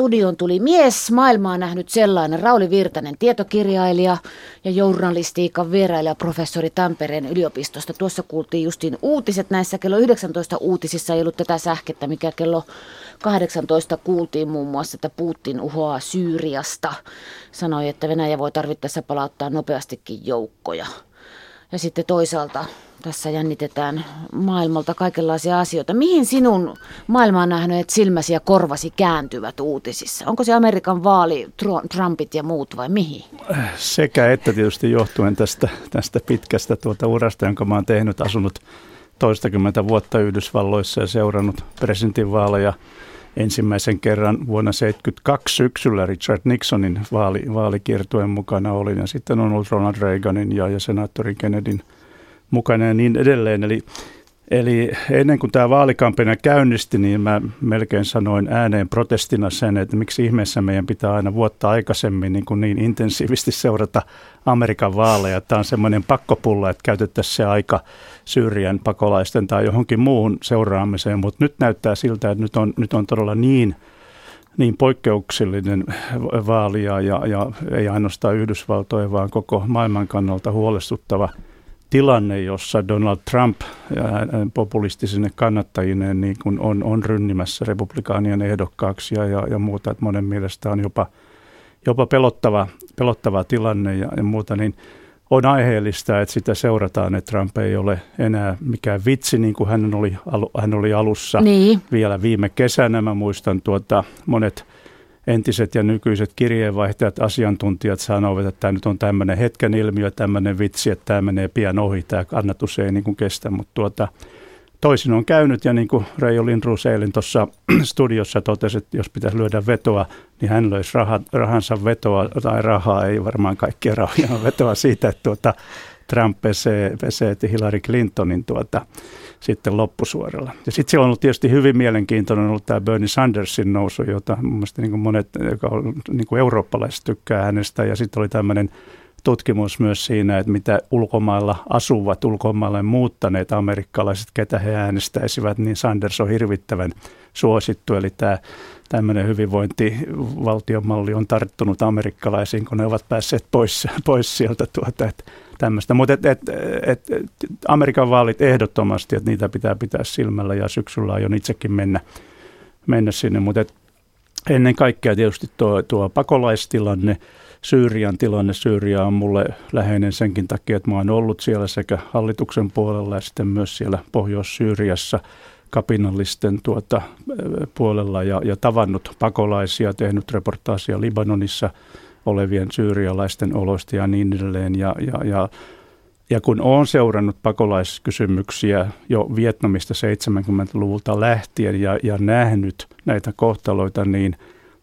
studion tuli mies, maailmaa nähnyt sellainen, Rauli Virtanen, tietokirjailija ja journalistiikan vierailija professori Tampereen yliopistosta. Tuossa kuultiin justiin uutiset näissä kello 19 uutisissa, ei ollut tätä sähkettä, mikä kello 18 kuultiin muun muassa, että Putin uhoaa Syyriasta. Sanoi, että Venäjä voi tarvittaessa palauttaa nopeastikin joukkoja. Ja sitten toisaalta tässä jännitetään maailmalta kaikenlaisia asioita. Mihin sinun maailmaan nähneet silmäsi ja korvasi kääntyvät uutisissa? Onko se Amerikan vaali, Trumpit ja muut vai mihin? Sekä että tietysti johtuen tästä, tästä pitkästä tuota urasta, jonka oon tehnyt, asunut toistakymmentä vuotta Yhdysvalloissa ja seurannut presidentinvaaleja ensimmäisen kerran vuonna 1972 syksyllä Richard Nixonin vaali, vaalikiertueen mukana olin ja sitten on ollut Ronald Reaganin ja, ja senaattori Kennedyn mukana ja niin edelleen. Eli, eli ennen kuin tämä vaalikampanja käynnisti, niin mä melkein sanoin ääneen protestina sen, että miksi ihmeessä meidän pitää aina vuotta aikaisemmin niin, kuin niin intensiivisesti seurata Amerikan vaaleja. Tämä on semmoinen pakkopulla, että käytettäisiin se aika Syyrian pakolaisten tai johonkin muuhun seuraamiseen, mutta nyt näyttää siltä, että nyt on, nyt on todella niin niin poikkeuksellinen vaali ja, ja, ja ei ainoastaan Yhdysvaltojen, vaan koko maailman kannalta huolestuttava – tilanne, jossa Donald Trump populistisine kannattajineen niin kuin on, on rynnimässä republikaanien ehdokkaaksi ja, ja, ja muuta, että monen mielestä on jopa, jopa pelottava, pelottava tilanne ja, ja muuta, niin on aiheellista, että sitä seurataan, että Trump ei ole enää mikään vitsi, niin kuin hän oli, hän oli alussa niin. vielä viime kesänä. Mä muistan tuota, monet entiset ja nykyiset kirjeenvaihtajat, asiantuntijat sanovat, että tämä nyt on tämmöinen hetken ilmiö, tämmöinen vitsi, että tämä menee pian ohi, tämä kannatus ei niin kuin kestä, mutta tuota, toisin on käynyt ja niin kuin Reijo Lindruus eilen tuossa studiossa totesi, että jos pitäisi lyödä vetoa, niin hän löisi raha, rahansa vetoa, tai rahaa, ei varmaan kaikkia rahoja vetoa siitä, että tuota, Trump pesee, pesee Hillary Clintonin tuota, sitten loppusuoralla. Ja sitten siellä on ollut tietysti hyvin mielenkiintoinen ollut tämä Bernie Sandersin nousu, jota mun mielestä niin kuin monet joka on, niin kuin eurooppalaiset tykkää hänestä. Ja sitten oli tämmöinen tutkimus myös siinä, että mitä ulkomailla asuvat, ulkomaille muuttaneet amerikkalaiset, ketä he äänestäisivät, niin Sanders on hirvittävän suosittu. Eli tämä tämmöinen hyvinvointivaltiomalli on tarttunut amerikkalaisiin, kun ne ovat päässeet pois, pois sieltä tuota, että tämmöistä. Mutta et, et, et, Amerikan vaalit ehdottomasti, että niitä pitää pitää silmällä ja syksyllä aion itsekin mennä, mennä sinne. Mutta ennen kaikkea tietysti tuo, tuo pakolaistilanne, Syyrian tilanne. Syyria on mulle läheinen senkin takia, että mä oon ollut siellä sekä hallituksen puolella ja sitten myös siellä Pohjois-Syyriassa kapinallisten tuota, puolella ja, ja tavannut pakolaisia, tehnyt reportaasia Libanonissa – olevien syyrialaisten oloista ja niin edelleen. Ja, ja, ja, ja kun olen seurannut pakolaiskysymyksiä jo Vietnamista 70-luvulta lähtien ja, ja nähnyt näitä kohtaloita niin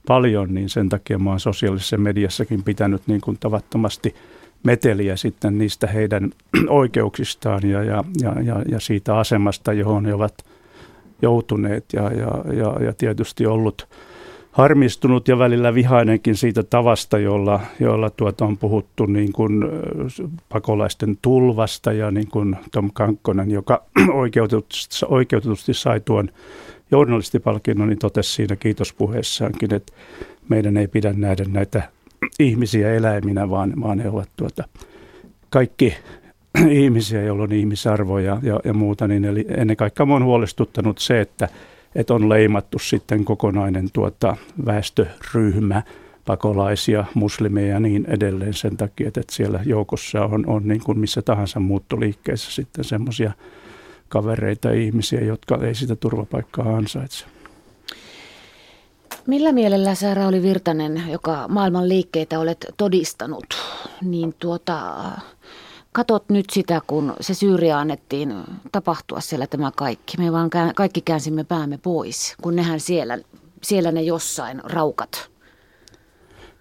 paljon, niin sen takia olen sosiaalisessa mediassakin pitänyt niin kuin tavattomasti meteliä sitten niistä heidän oikeuksistaan ja, ja, ja, ja siitä asemasta, johon he ovat joutuneet ja, ja, ja, ja tietysti ollut harmistunut ja välillä vihainenkin siitä tavasta, jolla, jolla tuota on puhuttu niin kuin pakolaisten tulvasta ja niin kuin Tom Kankkonen, joka oikeutetusti, oikeutetusti sai tuon journalistipalkinnon, niin totesi siinä kiitospuheessaankin, että meidän ei pidä nähdä näitä ihmisiä eläiminä, vaan, vaan he ovat tuota, kaikki ihmisiä, joilla on ihmisarvoja ja, ja muuta. Niin eli ennen kaikkea on huolestuttanut se, että että on leimattu sitten kokonainen tuota väestöryhmä, pakolaisia, muslimeja ja niin edelleen sen takia, että siellä joukossa on, on niin kuin missä tahansa muuttoliikkeessä sitten semmoisia kavereita ihmisiä, jotka ei sitä turvapaikkaa ansaitse. Millä mielellä sä Rauli Virtanen, joka maailman liikkeitä olet todistanut, niin tuota, katot nyt sitä, kun se Syyria annettiin tapahtua siellä tämä kaikki. Me vaan kaikki käänsimme päämme pois, kun nehän siellä, siellä ne jossain raukat.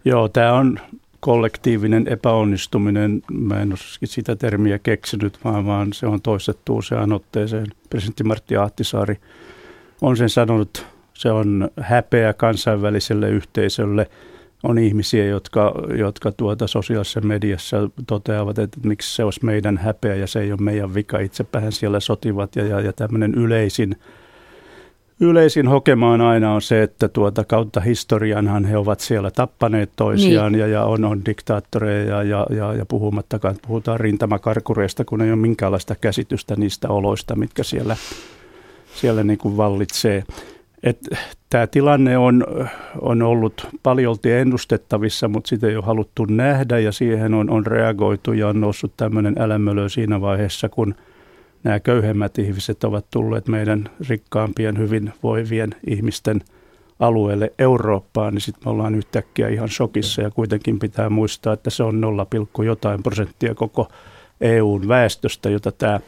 Joo, tämä on kollektiivinen epäonnistuminen. Mä en ole sitä termiä keksinyt, vaan, vaan se on toistettu useaan otteeseen. Presidentti Martti Ahtisaari on sen sanonut, se on häpeä kansainväliselle yhteisölle – on ihmisiä, jotka, jotka tuota sosiaalisessa mediassa toteavat, että miksi se olisi meidän häpeä ja se ei ole meidän vika. Itsepäähän siellä sotivat ja, ja, ja tämmöinen yleisin yleisin hokemaan aina on se, että tuota kautta historianhan he ovat siellä tappaneet toisiaan niin. ja, ja on, on diktaattoreja ja, ja, ja puhumattakaan, että puhutaan rintamakarkureista, kun ei ole minkäänlaista käsitystä niistä oloista, mitkä siellä, siellä niin kuin vallitsee. Tämä tilanne on, on ollut paljolti ennustettavissa, mutta sitä ei ole haluttu nähdä ja siihen on, on reagoitu ja on noussut tämmöinen älämölö siinä vaiheessa, kun – nämä köyhemmät ihmiset ovat tulleet meidän rikkaampien, hyvinvoivien ihmisten alueelle Eurooppaan, niin sitten me ollaan yhtäkkiä ihan shokissa. Ja kuitenkin pitää muistaa, että se on 0, jotain prosenttia koko EUn väestöstä, jota tämä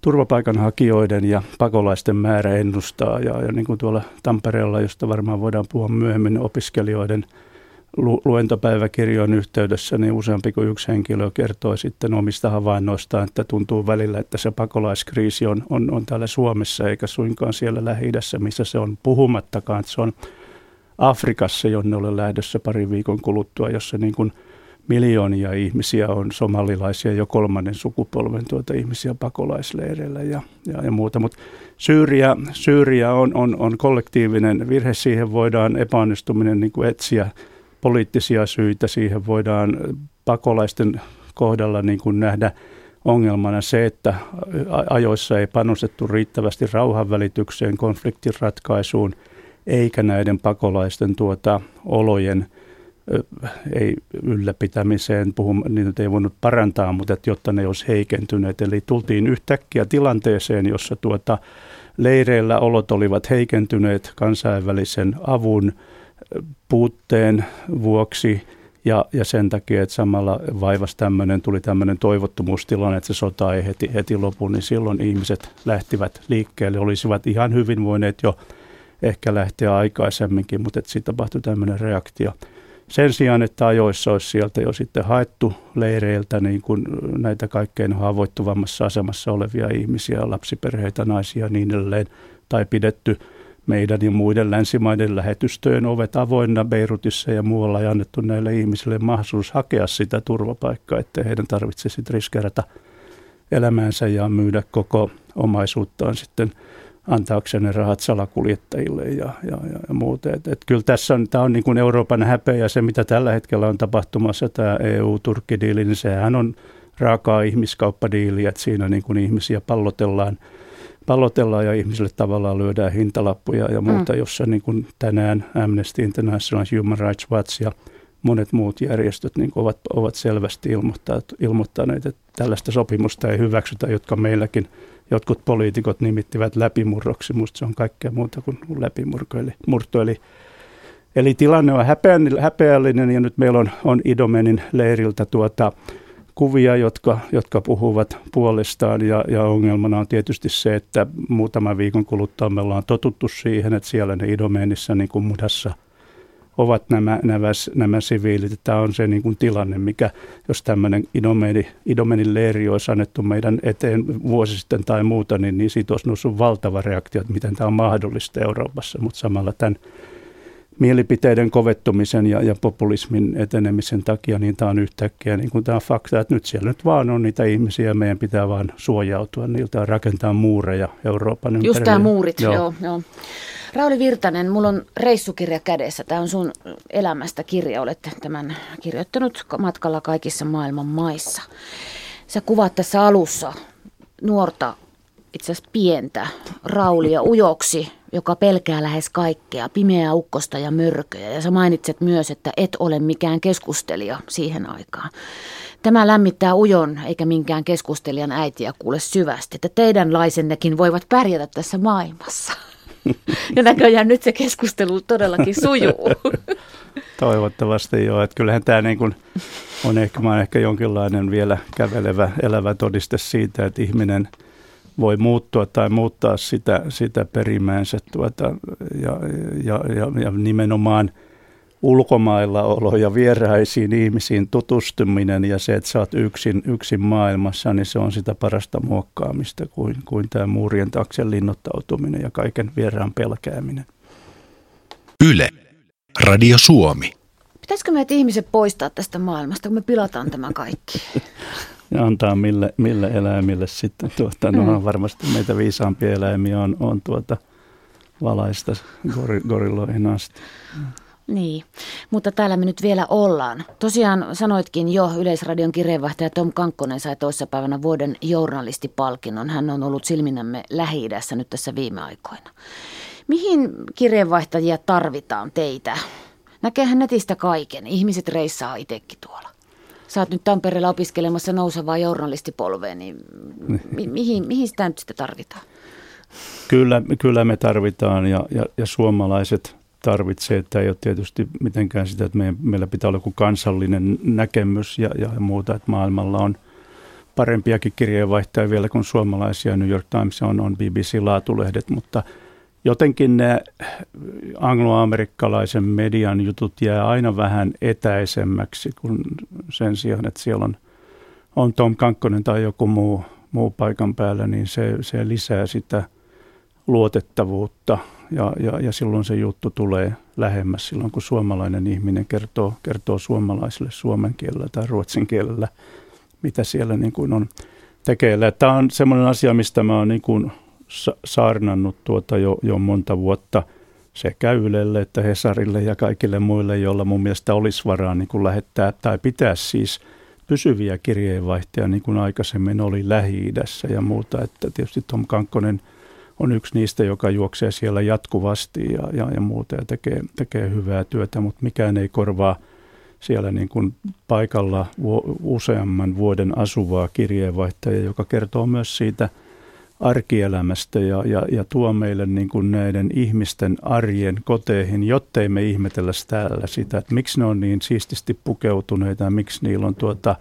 turvapaikanhakijoiden ja pakolaisten määrä ennustaa. Ja, ja niin kuin tuolla Tampereella, josta varmaan voidaan puhua myöhemmin, opiskelijoiden – lu- luentopäiväkirjojen yhteydessä niin useampi kuin yksi henkilö kertoi sitten omista havainnoistaan, että tuntuu välillä, että se pakolaiskriisi on, on, on täällä Suomessa eikä suinkaan siellä lähi missä se on puhumattakaan, että se on Afrikassa, jonne olen lähdössä pari viikon kuluttua, jossa niin kuin miljoonia ihmisiä on somalilaisia jo kolmannen sukupolven tuota ihmisiä pakolaisleireillä ja, ja, ja muuta. Mutta Syyria, Syyria on, on, on kollektiivinen virhe, siihen voidaan epäonnistuminen niin kuin etsiä poliittisia syitä. Siihen voidaan pakolaisten kohdalla niin kuin nähdä ongelmana se, että ajoissa ei panostettu riittävästi rauhanvälitykseen, konfliktin ratkaisuun, eikä näiden pakolaisten tuota, olojen ei ylläpitämiseen, puhum, niitä ei voinut parantaa, mutta että jotta ne olisi heikentyneet. Eli tultiin yhtäkkiä tilanteeseen, jossa tuota, leireillä olot olivat heikentyneet kansainvälisen avun puutteen vuoksi ja, ja sen takia, että samalla vaivas tämmöinen, tuli tämmöinen toivottomuustilanne, että se sota ei heti, heti lopu, niin silloin ihmiset lähtivät liikkeelle. Olisivat ihan hyvin voineet jo ehkä lähteä aikaisemminkin, mutta että siitä tapahtui tämmöinen reaktio. Sen sijaan, että ajoissa olisi sieltä jo sitten haettu leireiltä niin kuin näitä kaikkein haavoittuvammassa asemassa olevia ihmisiä, lapsiperheitä, naisia ja niin edelleen, tai pidetty – meidän ja muiden länsimaiden lähetystöjen ovet avoinna Beirutissa ja muualla ja annettu näille ihmisille mahdollisuus hakea sitä turvapaikkaa, että heidän tarvitsisi riskeerata elämäänsä ja myydä koko omaisuuttaan sitten antaakseen ne rahat salakuljettajille ja, ja, ja, ja muuta. Et, et kyllä tässä on, tämä on niin kuin Euroopan häpeä ja se, mitä tällä hetkellä on tapahtumassa, tämä EU-Turkki-diili, niin sehän on raakaa ihmiskauppadiili, että siinä niin kuin ihmisiä pallotellaan – pallotellaan ja ihmisille tavallaan lyödään hintalappuja ja muuta, mm. jossa niin kuin tänään Amnesty International, Human Rights Watch ja monet muut järjestöt niin ovat, ovat selvästi ilmoittaneet, että tällaista sopimusta ei hyväksytä, jotka meilläkin jotkut poliitikot nimittivät läpimurroksi. Minusta se on kaikkea muuta kuin läpimurto. Eli, murto, eli, eli tilanne on häpeällinen ja nyt meillä on, on Idomenin leiriltä tuota, kuvia, jotka, jotka puhuvat puolestaan ja, ja ongelmana on tietysti se, että muutama viikon kuluttua me ollaan totuttu siihen, että siellä ne idomeenissa niin kuin mudassa ovat nämä, nämä, nämä siviilit. Tämä on se niin kuin tilanne, mikä jos tämmöinen idomeni, idomenin leiri olisi annettu meidän eteen vuosi sitten tai muuta, niin, niin siitä olisi noussut valtava reaktio, että miten tämä on mahdollista Euroopassa, mutta samalla tämän mielipiteiden kovettumisen ja, ja populismin etenemisen takia, niin tämä on yhtäkkiä niin kuin tämä fakta, että nyt siellä nyt vaan on niitä ihmisiä ja meidän pitää vaan suojautua niiltä ja rakentaa muureja Euroopan ympärille. Just tämä muurit, joo. joo, joo. Rauli Virtanen, mulla on reissukirja kädessä. Tämä on sun elämästä kirja. Olette tämän kirjoittanut matkalla kaikissa maailman maissa. Sä kuvaat tässä alussa nuorta, itse asiassa pientä, Raulia ujoksi joka pelkää lähes kaikkea, pimeää ukkosta ja mörköjä. Ja sä mainitset myös, että et ole mikään keskustelija siihen aikaan. Tämä lämmittää ujon eikä minkään keskustelijan äitiä kuule syvästi, että teidän laisennekin voivat pärjätä tässä maailmassa. Ja näköjään nyt se keskustelu todellakin sujuu. Toivottavasti joo, että kyllähän tämä niin kuin on ehkä, mä ehkä jonkinlainen vielä kävelevä, elävä todiste siitä, että ihminen – voi muuttua tai muuttaa sitä, sitä perimäänsä tuota, ja, ja, ja, ja nimenomaan ulkomailla olo ja vieraisiin ihmisiin tutustuminen ja se, että sä oot yksin, yksin maailmassa, niin se on sitä parasta muokkaamista kuin, kuin tämä muurien taksen linnoittautuminen ja kaiken vieraan pelkääminen. Yle. Radio Suomi. Pitäisikö meidät ihmiset poistaa tästä maailmasta, kun me pilataan tämä kaikki? ja antaa mille, mille eläimille sitten. Tuota, no, mm. varmasti meitä viisaampia eläimiä on, on tuota, valaista gorilloihin asti. Niin, mutta täällä me nyt vielä ollaan. Tosiaan sanoitkin jo, Yleisradion kirjeenvaihtaja Tom Kankkonen sai toissapäivänä vuoden journalistipalkinnon. Hän on ollut silminämme lähi nyt tässä viime aikoina. Mihin kirjeenvaihtajia tarvitaan teitä? Näkehän netistä kaiken. Ihmiset reissaa itsekin tuolla. Sä oot nyt Tampereella opiskelemassa nousevaa journalistipolvea, niin mi- mihin, mihin sitä nyt sitten tarvitaan? Kyllä, kyllä me tarvitaan ja, ja, ja suomalaiset tarvitsee. Tämä ei ole tietysti mitenkään sitä, että meidän, meillä pitää olla joku kansallinen näkemys ja, ja muuta, että maailmalla on parempiakin kirjeenvaihtajia vielä kuin suomalaisia. New York Times on, on BBC-laatulehdet, mutta jotenkin ne angloamerikkalaisen median jutut jää aina vähän etäisemmäksi kuin sen sijaan, että siellä on, on Tom Kankkonen tai joku muu, muu paikan päällä, niin se, se lisää sitä luotettavuutta ja, ja, ja silloin se juttu tulee lähemmäs silloin, kun suomalainen ihminen kertoo, kertoo suomalaisille suomen kielellä tai ruotsin kielellä, mitä siellä niin kuin on tekeillä. Tämä on semmoinen asia, mistä mä oon niin kuin saarnannut tuota jo, jo monta vuotta sekä Ylelle että Hesarille ja kaikille muille, joilla mun mielestä olisi varaa niin kuin lähettää tai pitää siis pysyviä kirjeenvaihtoja, niin kuin aikaisemmin oli lähi ja muuta. Että tietysti Tom Kankkonen on yksi niistä, joka juoksee siellä jatkuvasti ja, ja, ja muuta ja tekee, tekee hyvää työtä, mutta mikään ei korvaa siellä niin kuin paikalla useamman vuoden asuvaa kirjeenvaihtajaa, joka kertoo myös siitä – arkielämästä ja, ja, ja tuo meille niin kuin näiden ihmisten arjen koteihin, jottei me ihmetellä täällä sitä, että miksi ne on niin siististi pukeutuneita ja miksi niillä on tuota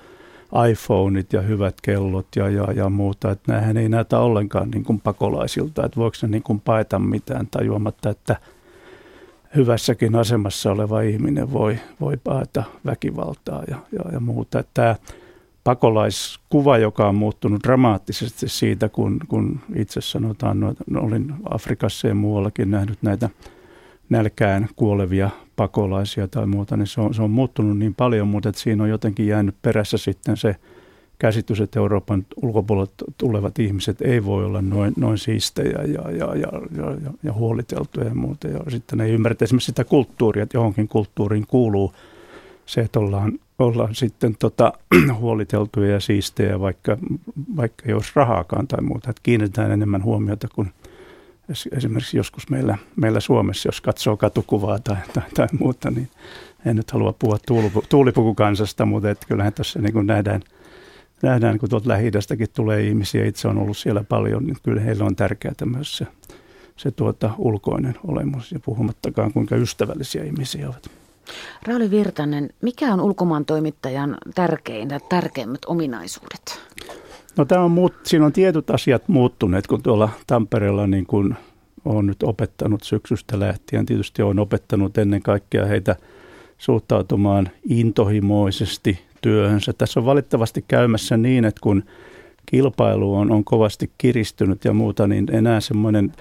iPhoneit ja hyvät kellot ja, ja, ja muuta. Että nämähän ei näytä ollenkaan niin kuin pakolaisilta, että voiko ne niin kuin paeta mitään tajuamatta, että hyvässäkin asemassa oleva ihminen voi, voi paeta väkivaltaa ja, ja, ja muuta. Että tämä pakolaiskuva, joka on muuttunut dramaattisesti siitä, kun, kun itse sanotaan, no, olin Afrikassa ja muuallakin nähnyt näitä nälkään kuolevia pakolaisia tai muuta, niin se on, se on muuttunut niin paljon, mutta että siinä on jotenkin jäänyt perässä sitten se käsitys, että Euroopan ulkopuolelta tulevat ihmiset ei voi olla noin, noin siistejä ja, ja, ja, ja, ja huoliteltuja ja muuta. Ja sitten ei ymmärrä esimerkiksi sitä kulttuuria, että johonkin kulttuuriin kuuluu se, että ollaan, ollaan sitten tota, huoliteltuja ja siistejä, vaikka, vaikka ei olisi rahaakaan tai muuta. Että kiinnitetään enemmän huomiota kuin esimerkiksi joskus meillä, meillä Suomessa, jos katsoo katukuvaa tai, tai, tai muuta, niin en nyt halua puhua tuulipu, tuulipukukansasta, mutta että kyllähän tässä niin kuin nähdään, nähdään, kun tuolta lähi tulee ihmisiä, itse on ollut siellä paljon, niin kyllä heillä on tärkeää myös se, se tuota ulkoinen olemus ja puhumattakaan kuinka ystävällisiä ihmisiä ovat. Rauli Virtanen, mikä on ulkomaan toimittajan tärkein ja tärkeimmät ominaisuudet? No tämä on muut, siinä on tietyt asiat muuttuneet, kun tuolla Tampereella niin kuin olen nyt opettanut syksystä lähtien. Tietysti olen opettanut ennen kaikkea heitä suhtautumaan intohimoisesti työhönsä. Tässä on valittavasti käymässä niin, että kun kilpailu on, on kovasti kiristynyt ja muuta, niin enää semmoinen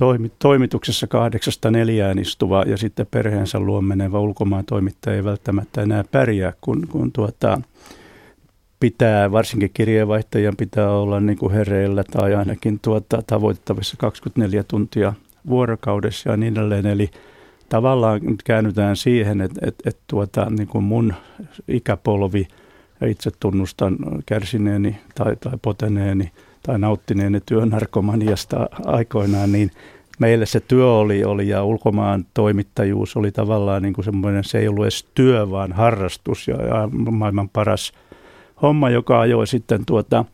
toimi, toimituksessa kahdeksasta neljään istuva ja sitten perheensä luo menevä ulkomaan toimittaja ei välttämättä enää pärjää, kun, kun tuota, pitää, varsinkin kirjeenvaihtajan pitää olla niin kuin hereillä tai ainakin tuota, tavoitettavissa 24 tuntia vuorokaudessa ja niin edelleen. Eli tavallaan nyt käännytään siihen, että, että, että tuota, niin kuin mun ikäpolvi, ja itse tunnustan kärsineeni tai, tai poteneeni, tai nauttineeni työnarkomaniasta aikoinaan, niin meille se työ oli, oli ja ulkomaan toimittajuus oli tavallaan niin kuin semmoinen, se ei ollut edes työ, vaan harrastus ja, ja maailman paras homma, joka ajoi sitten tuota,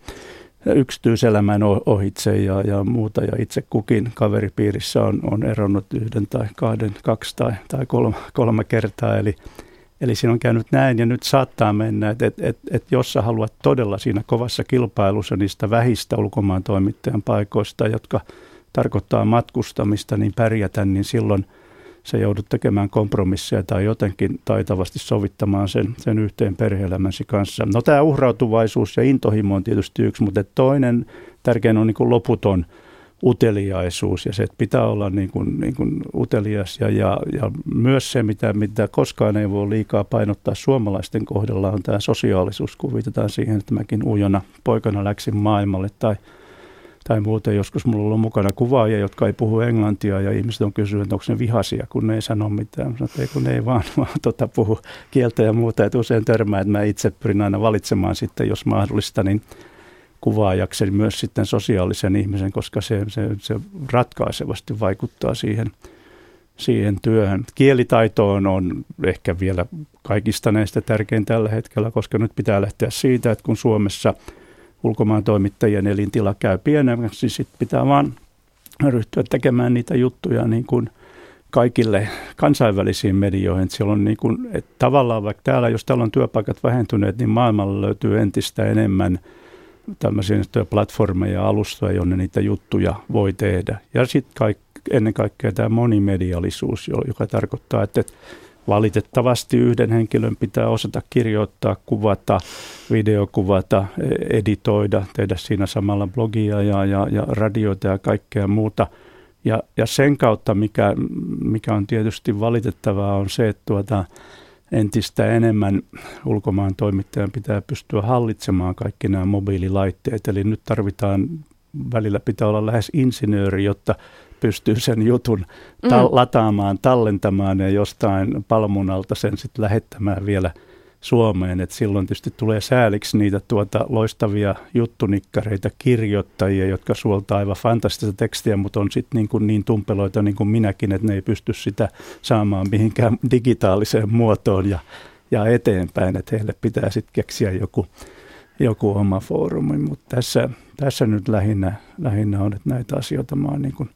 yksityiselämän ohitse ja, ja muuta. Ja itse kukin kaveripiirissä on, on eronnut yhden tai kahden, kaksi tai, tai kolme, kolme kertaa. Eli Eli siinä on käynyt näin ja nyt saattaa mennä, että, että, että, että jos sä haluat todella siinä kovassa kilpailussa niistä vähistä ulkomaan toimittajan paikoista, jotka tarkoittaa matkustamista, niin pärjätä, niin silloin se joudut tekemään kompromisseja tai jotenkin taitavasti sovittamaan sen, sen yhteen perheelämäsi kanssa. No tämä uhrautuvaisuus ja intohimo on tietysti yksi, mutta toinen tärkein on niin kuin loputon – uteliaisuus ja se, että pitää olla niin kuin, niin kuin utelias ja, ja, ja myös se, mitä, mitä koskaan ei voi liikaa painottaa suomalaisten kohdalla on tämä sosiaalisuus, kun viitataan siihen, että mäkin ujona poikana läksin maailmalle tai, tai muuten. Joskus mulla on ollut mukana kuvaajia, jotka ei puhu englantia ja ihmiset on kysynyt, että onko ne vihaisia, kun ne ei sano mitään. Mä sanon, että ei, kun ne ei vaan, vaan tota, puhu kieltä ja muuta. Että usein törmää, että mä itse pyrin aina valitsemaan sitten, jos mahdollista, niin kuvaajakseni myös sitten sosiaalisen ihmisen, koska se, se, se ratkaisevasti vaikuttaa siihen, siihen työhön. Kielitaito on, on ehkä vielä kaikista näistä tärkein tällä hetkellä, koska nyt pitää lähteä siitä, että kun Suomessa – ulkomaan toimittajien elintila käy pienemmäksi, niin sitten pitää vaan ryhtyä tekemään niitä juttuja niin kuin kaikille kansainvälisiin medioihin. Siellä on niin kuin, että tavallaan vaikka täällä, jos täällä on työpaikat vähentyneet, niin maailmalla löytyy entistä enemmän tämmöisiä platformeja ja alustoja, jonne niitä juttuja voi tehdä. Ja sitten kaik, ennen kaikkea tämä monimedialisuus, joka tarkoittaa, että Valitettavasti yhden henkilön pitää osata kirjoittaa, kuvata, videokuvata, editoida, tehdä siinä samalla blogia ja, ja, ja radioita ja kaikkea muuta. Ja, ja sen kautta, mikä, mikä on tietysti valitettavaa, on se, että tuota, entistä enemmän ulkomaan toimittajan pitää pystyä hallitsemaan kaikki nämä mobiililaitteet. Eli nyt tarvitaan, välillä pitää olla lähes insinööri, jotta pystyy sen jutun ta- mm. lataamaan, tallentamaan ja jostain palmunalta sen sitten lähettämään vielä Suomeen. Et silloin tietysti tulee sääliksi niitä tuota loistavia juttunikkareita, kirjoittajia, jotka suoltaa aivan fantastista tekstiä, mutta on sitten niin, niin tumpeloita niin kuin minäkin, että ne ei pysty sitä saamaan mihinkään digitaaliseen muotoon ja, ja eteenpäin, että heille pitää sitten keksiä joku, joku oma foorumi, mutta tässä, tässä nyt lähinnä, lähinnä on, että näitä asioita mä oon niin kuin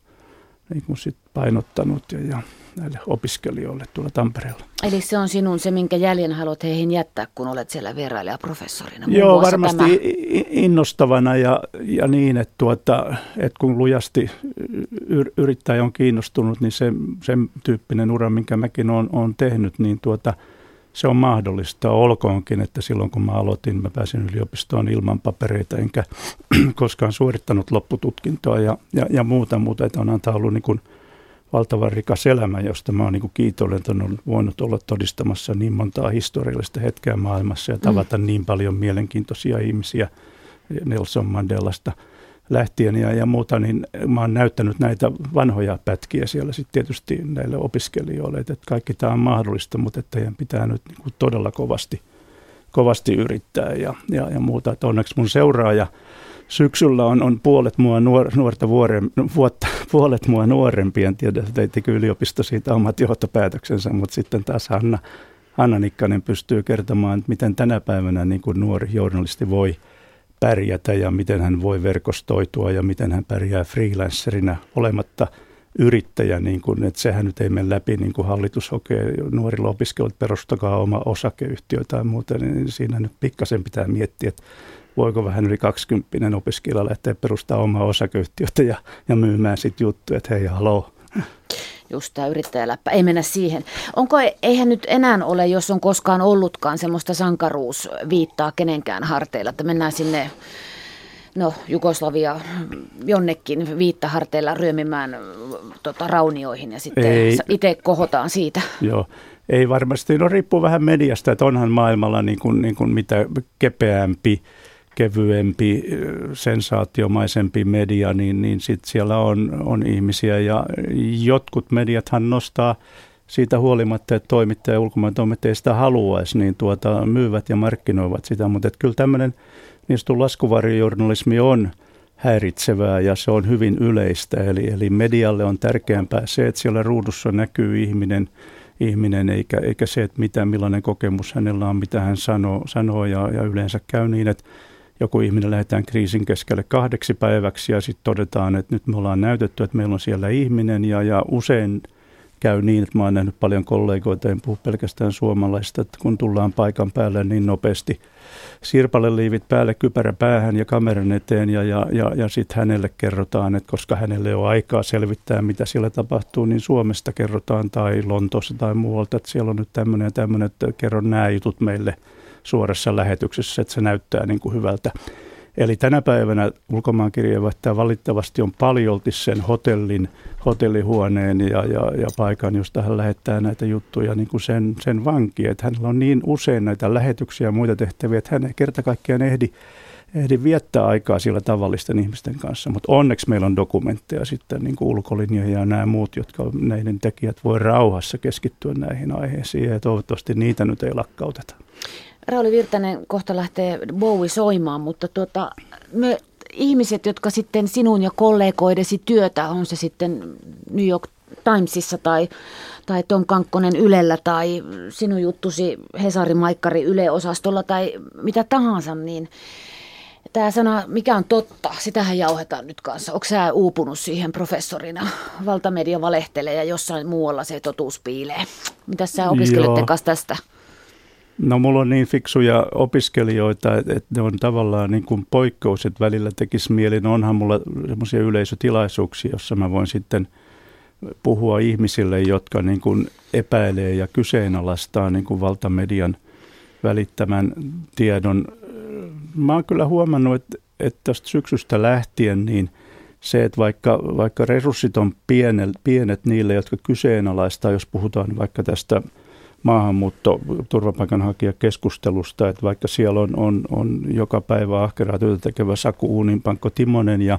niin kuin sit painottanut ja, ja näille opiskelijoille tuolla Tampereella. Eli se on sinun se, minkä jäljen haluat heihin jättää, kun olet siellä vierailijaprofessorina? Joo, varmasti tämä. innostavana ja, ja niin, että, tuota, että kun lujasti yrittäjä on kiinnostunut, niin se, sen tyyppinen ura, minkä mäkin olen tehnyt, niin tuota, se on mahdollista. Olkoonkin, että silloin kun mä aloitin, mä pääsin yliopistoon ilman papereita, enkä koskaan suorittanut loppututkintoa ja, ja, ja muuta, mutta että on antaa ollut niin kuin valtavan rikas elämä, josta mä oon niin kiitollinen, että on voinut olla todistamassa niin montaa historiallista hetkeä maailmassa ja tavata mm. niin paljon mielenkiintoisia ihmisiä Nelson Mandelasta – lähtien ja, ja muuta, niin mä oon näyttänyt näitä vanhoja pätkiä siellä sitten tietysti näille opiskelijoille, että kaikki tämä on mahdollista, mutta että teidän pitää nyt niin kuin todella kovasti, kovasti yrittää ja, ja, ja muuta. Että onneksi mun seuraaja syksyllä on, on puolet mua nuor, nuorta vuoren, vuotta, puolet mua nuorempi, en tiedä, teittekö yliopisto siitä omat johtopäätöksensä, mutta sitten taas Hanna, Hanna Nikkanen pystyy kertomaan, että miten tänä päivänä niin kuin nuori journalisti voi – pärjätä ja miten hän voi verkostoitua ja miten hän pärjää freelancerina olematta yrittäjä, niin kuin, että sehän nyt ei mene läpi, niin kuin hallitus hokee nuorilla opiskelijoilla, perustakaa oma osakeyhtiö tai muuta, niin siinä nyt pikkasen pitää miettiä, että voiko vähän yli 20 opiskelija lähteä perustamaan omaa osakeyhtiötä ja, ja myymään sitten juttuja, että hei haloo, just tämä yrittäjäläppä, ei mennä siihen. Onko, eihän nyt enää ole, jos on koskaan ollutkaan semmoista sankaruusviittaa kenenkään harteilla, että mennään sinne no, Jugoslavia jonnekin viittaharteilla ryömimään tota, raunioihin ja sitten itse kohotaan siitä. Joo, ei varmasti. No riippuu vähän mediasta, että onhan maailmalla niin kuin, niin kuin mitä kepeämpi kevyempi, sensaatiomaisempi media, niin, niin sit siellä on, on ihmisiä. Ja jotkut mediathan nostaa siitä huolimatta, että toimittaja ja ulkomaan toimittaja sitä haluaisi, niin tuota, myyvät ja markkinoivat sitä, mutta kyllä tämmöinen niin laskuvarjojournalismi on häiritsevää ja se on hyvin yleistä, eli, eli medialle on tärkeämpää se, että siellä ruudussa näkyy ihminen, ihminen eikä, eikä se, että mitä, millainen kokemus hänellä on, mitä hän sanoo, sanoo ja, ja yleensä käy niin, että joku ihminen lähdetään kriisin keskelle kahdeksi päiväksi ja sitten todetaan, että nyt me ollaan näytetty, että meillä on siellä ihminen ja, ja usein käy niin, että mä oon nähnyt paljon kollegoita, en puhu pelkästään suomalaista, että kun tullaan paikan päälle niin nopeasti sirpaleliivit päälle, kypärä päähän ja kameran eteen ja, ja, ja, ja sitten hänelle kerrotaan, että koska hänelle on aikaa selvittää, mitä siellä tapahtuu, niin Suomesta kerrotaan tai Lontoossa tai muualta, että siellä on nyt tämmöinen ja tämmöinen, että kerron nämä jutut meille – suorassa lähetyksessä, että se näyttää niin kuin hyvältä. Eli tänä päivänä ulkomaankirjeenvaihtaja valittavasti on paljolti sen hotellin, hotellihuoneen ja, ja, ja paikan, josta hän lähettää näitä juttuja niin kuin sen, sen vanki. Että hänellä on niin usein näitä lähetyksiä ja muita tehtäviä, että hän ei kerta kaikkiaan ehdi, ehdi viettää aikaa siellä tavallisten ihmisten kanssa. Mutta onneksi meillä on dokumentteja sitten niin ulkolinjoja ja nämä muut, jotka näiden tekijät voi rauhassa keskittyä näihin aiheisiin ja toivottavasti niitä nyt ei lakkauteta. Rauli Virtanen kohta lähtee Bowie soimaan, mutta tuota, me ihmiset, jotka sitten sinun ja kollegoidesi työtä, on se sitten New York Timesissa tai, tai Tom Kankkonen Ylellä tai sinun juttusi Hesari Maikkari Yle-osastolla tai mitä tahansa, niin Tämä sana, mikä on totta, sitähän jauhetaan nyt kanssa. Onko sä uupunut siihen professorina? Valtamedia valehtelee ja jossain muualla se totuus piilee. Mitä sä opiskelette kanssa tästä? No mulla on niin fiksuja opiskelijoita, että ne on tavallaan niin kuin poikkeus, että välillä tekisi mieli. No onhan mulla semmoisia yleisötilaisuuksia, jossa mä voin sitten puhua ihmisille, jotka niin kuin epäilee ja kyseenalaistaa niin kuin valtamedian välittämän tiedon. Mä oon kyllä huomannut, että, että tästä syksystä lähtien niin se, että vaikka, vaikka resurssit on pienet, pienet niille, jotka kyseenalaistaa, jos puhutaan vaikka tästä – maahanmuutto turvapaikanhakijakeskustelusta, että vaikka siellä on, on, on joka päivä ahkeraa työtä tekevä Saku Uuninpankko Timonen ja,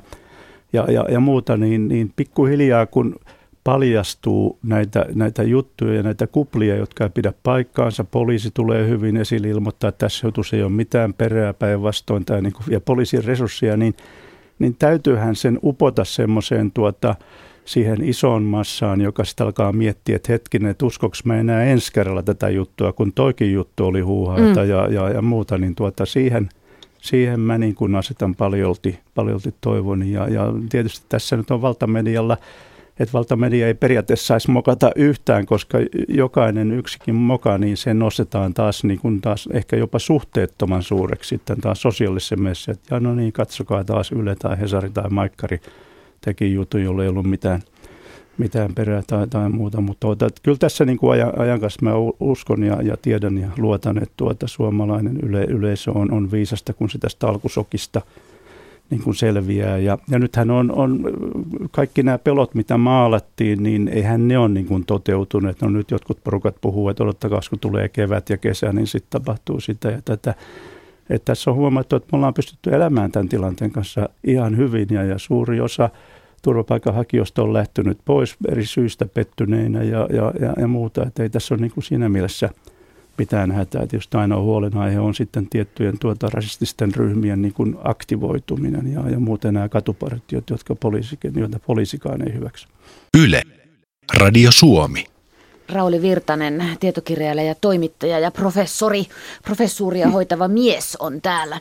ja, ja, ja muuta, niin, niin pikkuhiljaa kun paljastuu näitä, näitä juttuja ja näitä kuplia, jotka ei pidä paikkaansa. Poliisi tulee hyvin esille ilmoittaa, että tässä jutussa ei ole mitään perää päinvastoin tai niin kuin, ja poliisin resursseja, niin, niin täytyyhän sen upota semmoiseen tuota, siihen isoon massaan, joka sitten alkaa miettiä, että hetkinen, että uskoks mä enää ensi kerralla tätä juttua, kun toikin juttu oli huuhaita mm. ja, ja, ja muuta, niin tuota, siihen, siihen mä niin kuin asetan paljolti, paljolti toivon. Ja, ja tietysti tässä nyt on valtamedialla, että valtamedia ei periaatteessa saisi mokata yhtään, koska jokainen yksikin moka, niin se nostetaan taas, niin kuin taas ehkä jopa suhteettoman suureksi sitten taas sosiaalisessa mielessä, että ja no niin, katsokaa taas Yle tai Hesari tai Maikkari teki jutun, jolla ei ollut mitään, mitään perää tai, tai muuta. Mutta tuota, kyllä tässä niin kuin ajan, ajan kanssa mä uskon ja, ja tiedän ja luotan, että tuota, suomalainen yle, yleisö on, on viisasta, kun se tästä alkusokista niin kuin selviää. Ja, ja nythän on, on kaikki nämä pelot, mitä maalattiin, niin eihän ne ole niin kuin toteutuneet. No nyt jotkut porukat puhuu, että odottakaa, kun tulee kevät ja kesä, niin sitten tapahtuu sitä ja tätä. Että tässä on huomattu, että me ollaan pystytty elämään tämän tilanteen kanssa ihan hyvin ja, ja suuri osa turvapaikanhakijoista on lähtenyt pois eri syistä pettyneinä ja, ja, ja, ja muuta. Että ei tässä ole niin kuin siinä mielessä mitään hätää. Tietysti ainoa huolenaihe on sitten tiettyjen tuota rasististen ryhmien niin kuin aktivoituminen ja, ja muuten nämä katupartiot, jotka poliisikin, joita poliisikaan ei hyväksy. Yle. Radio Suomi. Rauli Virtanen, tietokirjailija ja toimittaja ja professori, professuuria hoitava mies on täällä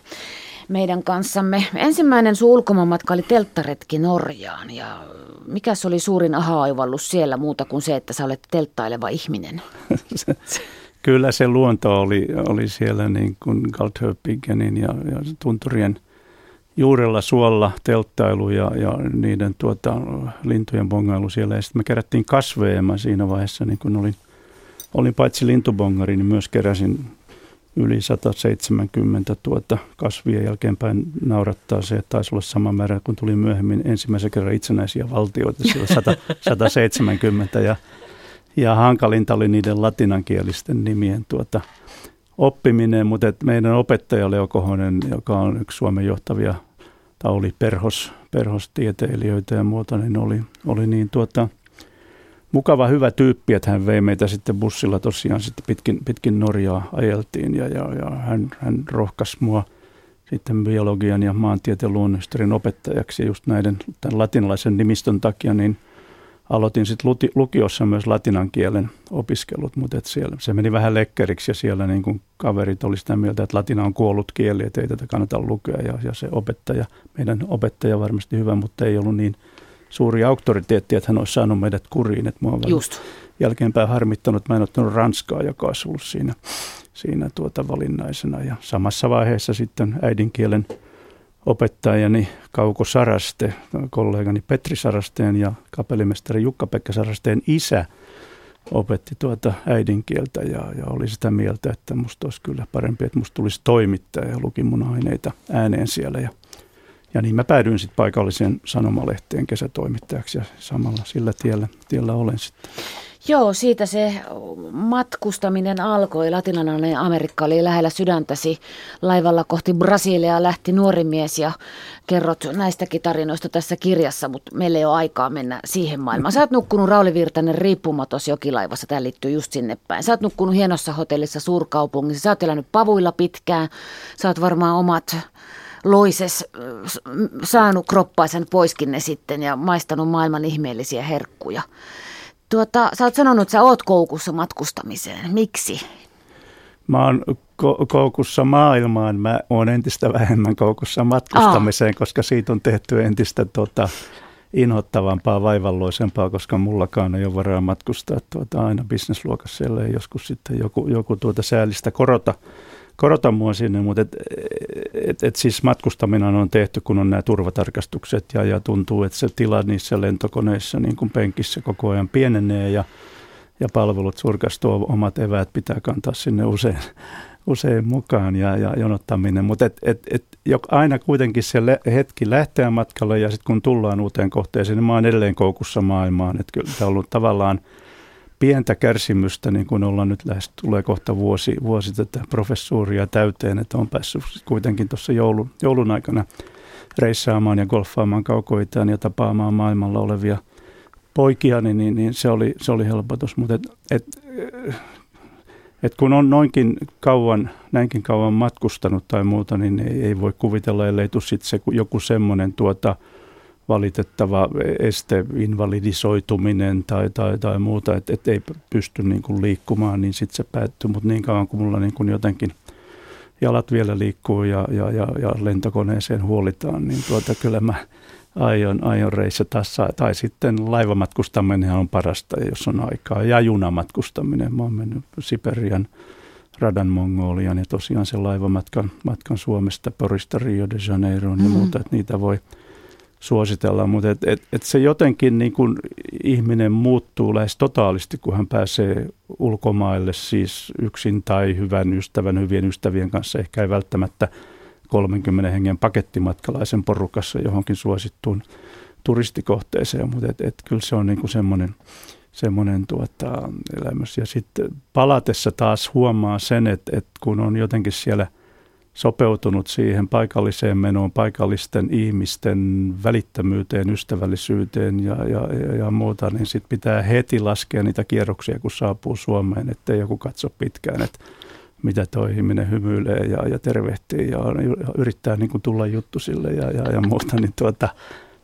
meidän kanssamme. Ensimmäinen sun ulkomaanmatka oli telttaretki Norjaan ja mikä se oli suurin aha-oivallus siellä muuta kuin se, että sä olet telttaileva ihminen? Kyllä se luonto oli, oli siellä niin kuin Galthöpingenin ja, ja tunturien – juurella suolla telttailu ja, ja niiden tuota, lintujen bongailu siellä. Ja sitten me kerättiin kasveja mä siinä vaiheessa, niin kun olin, olin paitsi lintubongari, niin myös keräsin yli 170 tuota kasvia jälkeenpäin naurattaa se, että taisi olla sama määrä, kun tuli myöhemmin ensimmäisen kerran itsenäisiä valtioita, siellä 100, 170 ja, ja hankalinta oli niiden latinankielisten nimien tuota, oppiminen, mutta et meidän opettaja Leo Kohonen, joka on yksi Suomen johtavia, tai oli perhos, perhostieteilijöitä ja muuta, niin oli, oli niin tuota, mukava, hyvä tyyppi, että hän vei meitä sitten bussilla tosiaan sitten pitkin, pitkin Norjaa ajeltiin ja, ja, ja hän, hän rohkaisi mua sitten biologian ja maantieteen luonnonhistorian opettajaksi ja just näiden tämän latinalaisen nimistön takia, niin – aloitin sitten lukiossa myös latinan kielen opiskelut, mutta et siellä, se meni vähän lekkeriksi ja siellä niin kun kaverit oli sitä mieltä, että latina on kuollut kieli, että ei tätä kannata lukea ja, ja se opettaja, meidän opettaja varmasti hyvä, mutta ei ollut niin suuri auktoriteetti, että hän olisi saanut meidät kuriin. Että mua Just. jälkeenpäin harmittanut, että mä en ottanut ranskaa, joka olisi ollut siinä, siinä tuota valinnaisena. Ja samassa vaiheessa sitten äidinkielen opettajani Kauko Saraste, kollegani Petri Sarasteen ja kapellimestari Jukka-Pekka Sarasteen isä opetti tuota äidinkieltä ja, ja oli sitä mieltä, että musta olisi kyllä parempi, että musta tulisi toimittaja ja luki mun aineita ääneen siellä. Ja, ja niin mä päädyin sitten paikalliseen sanomalehteen kesätoimittajaksi ja samalla sillä tiellä, tiellä olen sitten. Joo, siitä se matkustaminen alkoi. Latinalainen Amerikka oli lähellä sydäntäsi. Laivalla kohti Brasiliaa lähti nuori mies ja kerrot näistäkin tarinoista tässä kirjassa, mutta meillä ei ole aikaa mennä siihen maailmaan. Sä oot nukkunut Rauli Virtanen riippumatos jokilaivassa, tämä liittyy just sinne päin. Sä oot nukkunut hienossa hotellissa suurkaupungissa, sä oot elänyt pavuilla pitkään, sä oot varmaan omat loises saanut kroppaisen poiskin ne sitten ja maistanut maailman ihmeellisiä herkkuja. Tuota, sä oot sanonut, että sä oot koukussa matkustamiseen. Miksi? Mä oon ko- koukussa maailmaan. Mä oon entistä vähemmän koukussa matkustamiseen, Aa. koska siitä on tehty entistä tota, inhottavampaa, vaivalloisempaa, koska mullakaan ei ole varaa matkustaa tuota, aina bisnesluokassa, ellei joskus sitten joku, joku tuota säällistä korota korota mua sinne, mutta et, et, et siis matkustaminen on tehty, kun on nämä turvatarkastukset ja, ja tuntuu, että se tila niissä lentokoneissa niin kuin penkissä koko ajan pienenee ja, ja palvelut surkastuu, omat eväät pitää kantaa sinne usein, usein mukaan ja, ja jonottaminen, mutta et, et, et, aina kuitenkin se hetki lähteä matkalle ja sitten kun tullaan uuteen kohteeseen, niin mä oon edelleen koukussa maailmaan, että kyllä tämä on ollut tavallaan – pientä kärsimystä, niin kuin ollaan nyt lähes, tulee kohta vuosi, vuosi tätä professuuria täyteen, että on päässyt kuitenkin tuossa joulun, joulun aikana reissaamaan ja golfaamaan kaukoitaan ja tapaamaan maailmalla olevia poikia, niin, niin, niin se, oli, se oli helpotus. Mutta et, et, et kun on noinkin kauan, näinkin kauan matkustanut tai muuta, niin ei, ei voi kuvitella, ellei tule sitten se, joku semmoinen tuota, valitettava este, invalidisoituminen tai, tai, tai muuta, että et ei pysty niin kuin liikkumaan, niin sitten se päättyy. Mutta niin kauan kuin mulla niin kuin jotenkin jalat vielä liikkuu ja, ja, ja, ja lentokoneeseen huolitaan, niin tuota, kyllä mä aion, aion taas, Tai sitten laivamatkustaminen on parasta, jos on aikaa. Ja junamatkustaminen. Mä oon mennyt Siperian radan Mongolian ja tosiaan sen laivamatkan matkan Suomesta, Porista, Rio de Janeiroon ja mm. muuta, että niitä voi – suositella, mutta et, et, et se jotenkin niin kun ihminen muuttuu lähes totaalisti, kun hän pääsee ulkomaille siis yksin tai hyvän ystävän, hyvien ystävien kanssa, ehkä ei välttämättä 30 hengen pakettimatkalaisen porukassa johonkin suosittuun turistikohteeseen, mutta et, et kyllä se on niin kuin semmoinen, semmoinen tuota, elämys. Ja sitten palatessa taas huomaa sen, että, että kun on jotenkin siellä – sopeutunut siihen paikalliseen menoon, paikallisten ihmisten välittämyyteen, ystävällisyyteen ja, ja, ja, ja muuta, niin sitten pitää heti laskea niitä kierroksia, kun saapuu Suomeen, ettei joku katso pitkään, että mitä tuo ihminen hymyilee ja, ja tervehtii ja, ja yrittää niin kuin tulla juttu sille ja, ja, ja muuta, niin tuota,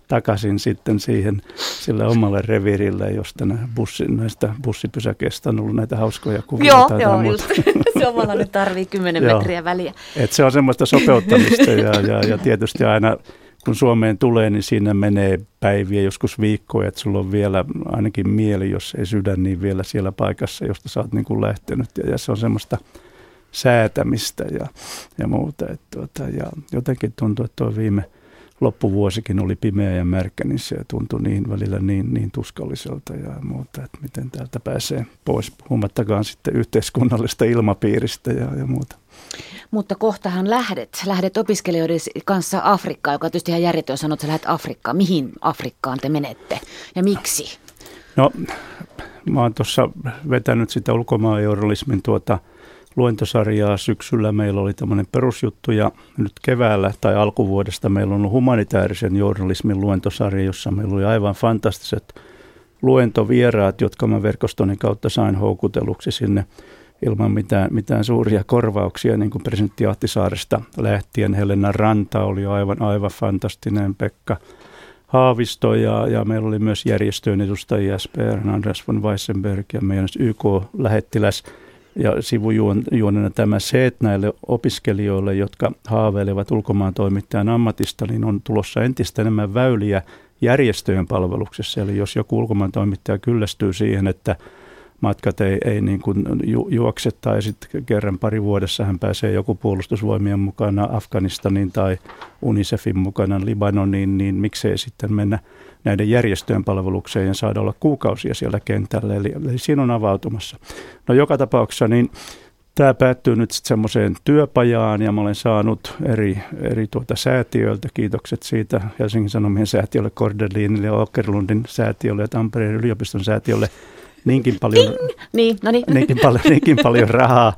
takaisin sitten siihen sille omalle revirille, josta bussin, näistä bussipysäkeistä on ollut näitä hauskoja kuvia. Joo, tai joo just. se omalla nyt tarvii 10 metriä väliä. Et se on semmoista sopeuttamista ja, ja, ja tietysti aina kun Suomeen tulee, niin siinä menee päiviä, joskus viikkoja, että sulla on vielä ainakin mieli, jos ei sydän, niin vielä siellä paikassa, josta sä oot niin kuin lähtenyt. Ja, ja se on semmoista säätämistä ja, ja muuta. Et tuota, ja jotenkin tuntuu, että tuo viime – loppuvuosikin oli pimeä ja märkä, niin se tuntui niin välillä niin, niin tuskalliselta ja muuta, että miten täältä pääsee pois, puhumattakaan sitten yhteiskunnallista ilmapiiristä ja, ja muuta. Mutta kohtahan lähdet, lähdet opiskelijoiden kanssa Afrikkaan, joka tietysti ihan järjetön sanoa, että sä lähdet Afrikkaan. Mihin Afrikkaan te menette ja miksi? No, mä oon tuossa vetänyt sitä ulkomaanjournalismin tuota – luentosarjaa syksyllä. Meillä oli tämmöinen perusjuttu ja nyt keväällä tai alkuvuodesta meillä on ollut humanitaarisen journalismin luentosarja, jossa meillä oli aivan fantastiset luentovieraat, jotka mä verkostoni kautta sain houkuteluksi sinne ilman mitään, mitään suuria korvauksia, niin kuin presidentti Ahtisaaresta lähtien. Helena Ranta oli aivan, aivan fantastinen, Pekka Haavisto ja, ja meillä oli myös järjestöjen edustajia, SPR, Andreas von Weissenberg ja meidän YK-lähettiläs – ja sivujuonena tämä se, että näille opiskelijoille, jotka haaveilevat ulkomaan toimittajan ammatista, niin on tulossa entistä enemmän väyliä järjestöjen palveluksessa. Eli jos joku ulkomaan toimittaja kyllästyy siihen, että matkat ei, ei niin kuin ju, juokse tai sitten kerran pari vuodessa hän pääsee joku puolustusvoimien mukana Afganistanin tai UNICEFin mukana Libanoniin, niin miksei sitten mennä näiden järjestöjen palvelukseen ja saada olla kuukausia siellä kentällä. Eli, eli siinä on avautumassa. No joka tapauksessa niin tämä päättyy nyt sitten semmoiseen työpajaan ja mä olen saanut eri, eri tuota säätiöiltä, kiitokset siitä Helsingin Sanomien säätiölle, Kordelinille ja Okerlundin säätiölle ja Tampereen yliopiston säätiölle niinkin paljon, niin, no niin. niinkin paljon, niinkin paljon rahaa,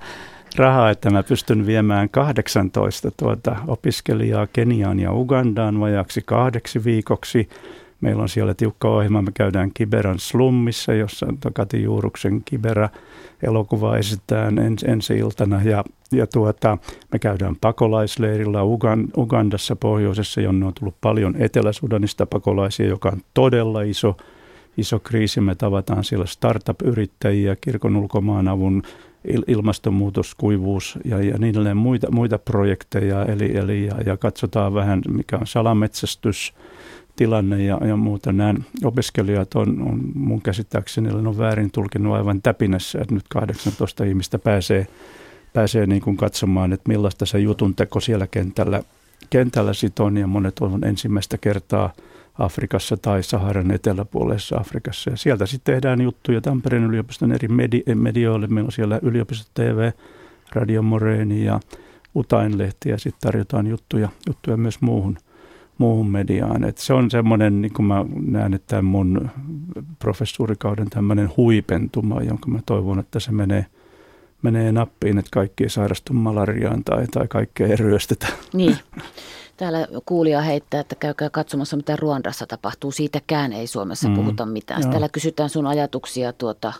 rahaa, että mä pystyn viemään 18 tuota opiskelijaa Keniaan ja Ugandaan vajaksi kahdeksi viikoksi. Meillä on siellä tiukka ohjelma, me käydään Kiberan slummissa, jossa Kati Juuruksen Kibera elokuva esitetään ens, ensi iltana ja, ja tuota, me käydään pakolaisleirillä Ugandassa pohjoisessa, jonne on tullut paljon Etelä-Sudanista pakolaisia, joka on todella iso, iso kriisi. Me tavataan siellä startup-yrittäjiä, kirkon ulkomaanavun ilmastonmuutos, kuivuus ja, ja niin edelleen muita, muita projekteja. Eli, eli ja, ja katsotaan vähän, mikä on salametsästys, tilanne ja, ja muuta. Nämä opiskelijat on, on mun käsittääkseni on väärin tulkinut aivan täpinässä, että nyt 18 ihmistä pääsee, pääsee niin kuin katsomaan, että millaista se jutun teko siellä kentällä, kentällä sit on. Ja monet on ensimmäistä kertaa Afrikassa tai Saharan eteläpuolessa Afrikassa. Ja sieltä sitten tehdään juttuja Tampereen yliopiston eri medi- medioille. Meillä on siellä yliopisto TV, Radio Moreeni ja Utain-lehti ja sitten tarjotaan juttuja, juttuja myös muuhun – muuhun mediaan. Et se on semmoinen, niin kuin mä näen, että mun professuurikauden tämmöinen huipentuma, jonka mä toivon, että se menee, menee nappiin, että kaikki ei sairastu malariaan tai, tai kaikkea ei ryöstetä. Niin. Täällä kuulija heittää, että käykää katsomassa, mitä Ruandassa tapahtuu. Siitäkään ei Suomessa mm. puhuta mitään. Täällä kysytään sun ajatuksia tuota,